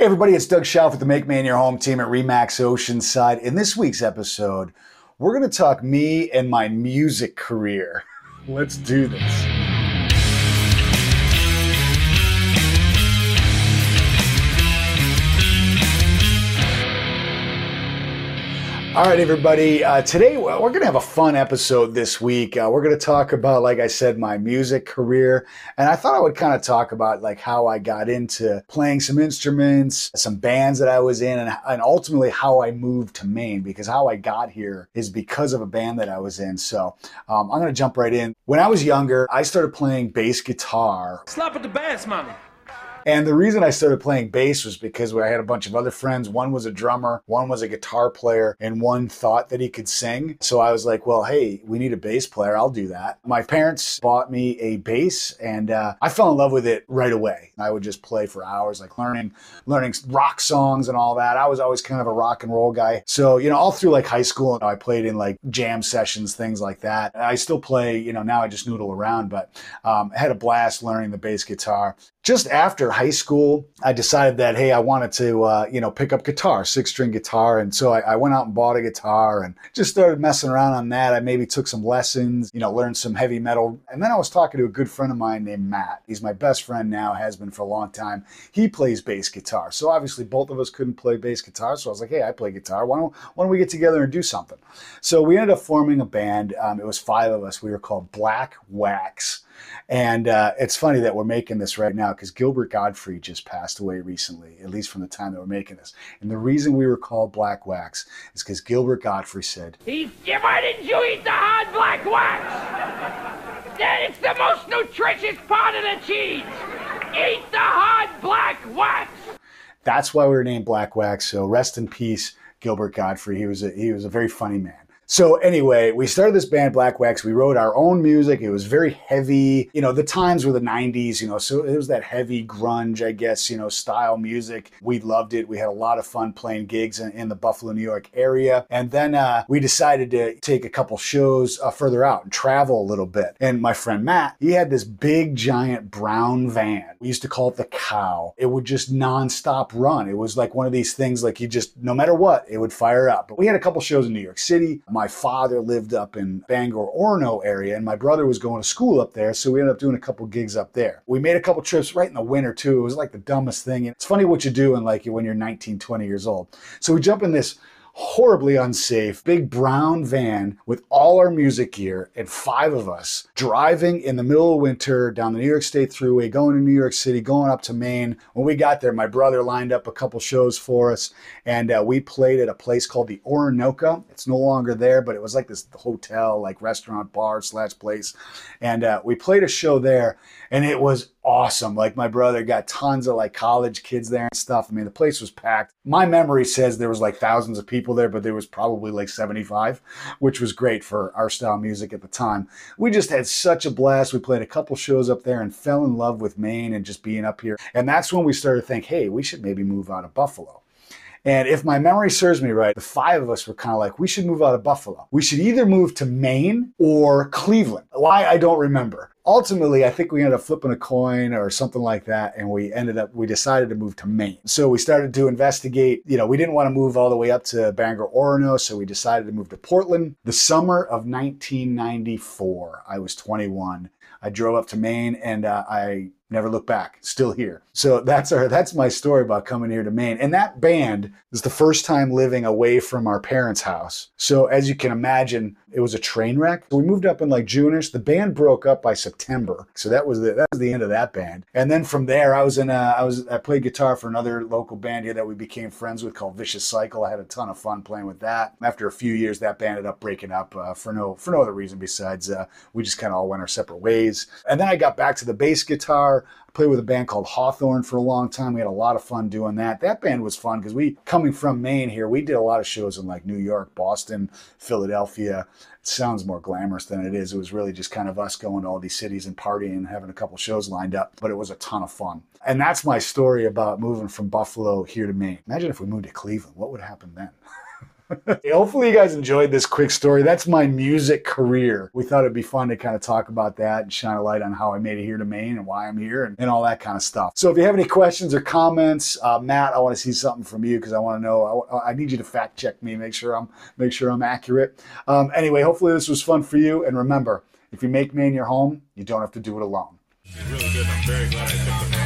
Hey everybody, it's Doug Schauf with the Make Maine Your Home team at Remax Oceanside. In this week's episode, we're going to talk me and my music career. Let's do this. All right, everybody. Uh, today we're going to have a fun episode this week. Uh, we're going to talk about, like I said, my music career, and I thought I would kind of talk about like how I got into playing some instruments, some bands that I was in, and, and ultimately how I moved to Maine. Because how I got here is because of a band that I was in. So um, I'm going to jump right in. When I was younger, I started playing bass guitar. Slap at the bass, mama. And the reason I started playing bass was because I had a bunch of other friends. One was a drummer, one was a guitar player, and one thought that he could sing. So I was like, well, hey, we need a bass player. I'll do that. My parents bought me a bass and uh, I fell in love with it right away. I would just play for hours, like learning, learning rock songs and all that. I was always kind of a rock and roll guy. So, you know, all through like high school, I played in like jam sessions, things like that. I still play, you know, now I just noodle around, but um, I had a blast learning the bass guitar just after high school, I decided that hey, I wanted to uh, you know pick up guitar, six string guitar, and so I, I, went out and bought a guitar and just started messing around on that. I maybe took some lessons, you know, learned some heavy metal, and then I was talking to a good friend of mine named Matt. He's my best friend now, has been for a long time. He plays bass guitar, so obviously both of us couldn't play bass guitar. So I was like, hey, I play guitar. Why don't why don't we get together and do something? So we ended up forming a band. Um, it was five of us. We were called Black Wax. And uh, it's funny that we're making this right now because Gilbert Gottfried just passed away recently, at least from the time that we're making this. And the reason we were called Black Wax is because Gilbert Gottfried said, He's, Why didn't you eat the hard black wax? That it's the most nutritious part of the cheese. Eat the hard black wax. That's why we were named Black Wax. So rest in peace, Gilbert Gottfried. He was a, he was a very funny man. So anyway, we started this band Black Wax. We wrote our own music. It was very heavy. You know, the times were the 90s, you know, so it was that heavy grunge, I guess, you know, style music. We loved it. We had a lot of fun playing gigs in, in the Buffalo, New York area. And then uh, we decided to take a couple shows uh, further out and travel a little bit. And my friend Matt, he had this big, giant brown van. We used to call it the cow. It would just nonstop run. It was like one of these things, like you just, no matter what, it would fire up. But we had a couple shows in New York City my father lived up in Bangor, Orono area, and my brother was going to school up there. So we ended up doing a couple gigs up there. We made a couple trips right in the winter too. It was like the dumbest thing. It's funny what you do in like when you're 19, 20 years old. So we jump in this horribly unsafe, big brown van with all our music gear and five of us driving in the middle of winter down the New York State Thruway, going to New York City, going up to Maine. When we got there, my brother lined up a couple shows for us, and uh, we played at a place called the Oronoka. It's no longer there, but it was like this hotel, like restaurant, bar slash place, and uh, we played a show there, and it was awesome. Like my brother got tons of like college kids there and stuff. I mean, the place was packed. My memory says there was like thousands of people there, but there was probably like 75, which was great for our style music at the time. We just had such a blast. We played a couple shows up there and fell in love with Maine and just being up here. And that's when we started to think, hey, we should maybe move out of Buffalo. And if my memory serves me right, the five of us were kind of like, we should move out of Buffalo. We should either move to Maine or Cleveland. Why, I don't remember. Ultimately, I think we ended up flipping a coin or something like that, and we ended up, we decided to move to Maine. So we started to investigate. You know, we didn't want to move all the way up to Bangor, Orono, so we decided to move to Portland. The summer of 1994, I was 21. I drove up to Maine and uh, I never look back still here. So that's our that's my story about coming here to maine. And that band is the first time living away from our parents house. So as you can imagine it was a train wreck. We moved up in like juneish. The band broke up by september. So that was the that was the end of that band. And then from there i was in a i was i played guitar for another local band here that we became friends with called vicious cycle. I had a ton of fun playing with that. After a few years that band ended up breaking up uh, for no for no other reason besides uh, we just kind of all went our separate ways. And then i got back to the bass guitar I played with a band called Hawthorne for a long time. We had a lot of fun doing that. That band was fun because we, coming from Maine here, we did a lot of shows in like New York, Boston, Philadelphia. It sounds more glamorous than it is. It was really just kind of us going to all these cities and partying and having a couple shows lined up, but it was a ton of fun. And that's my story about moving from Buffalo here to Maine. Imagine if we moved to Cleveland. What would happen then? Hopefully, you guys enjoyed this quick story. That's my music career. We thought it'd be fun to kind of talk about that and shine a light on how I made it here to Maine and why I'm here and, and all that kind of stuff. So, if you have any questions or comments, uh, Matt, I want to see something from you because I want to know. I, I, need you to fact check me, make sure I'm make sure I'm accurate. Um, anyway, hopefully this was fun for you. And remember, if you make Maine your home, you don't have to do it alone. Really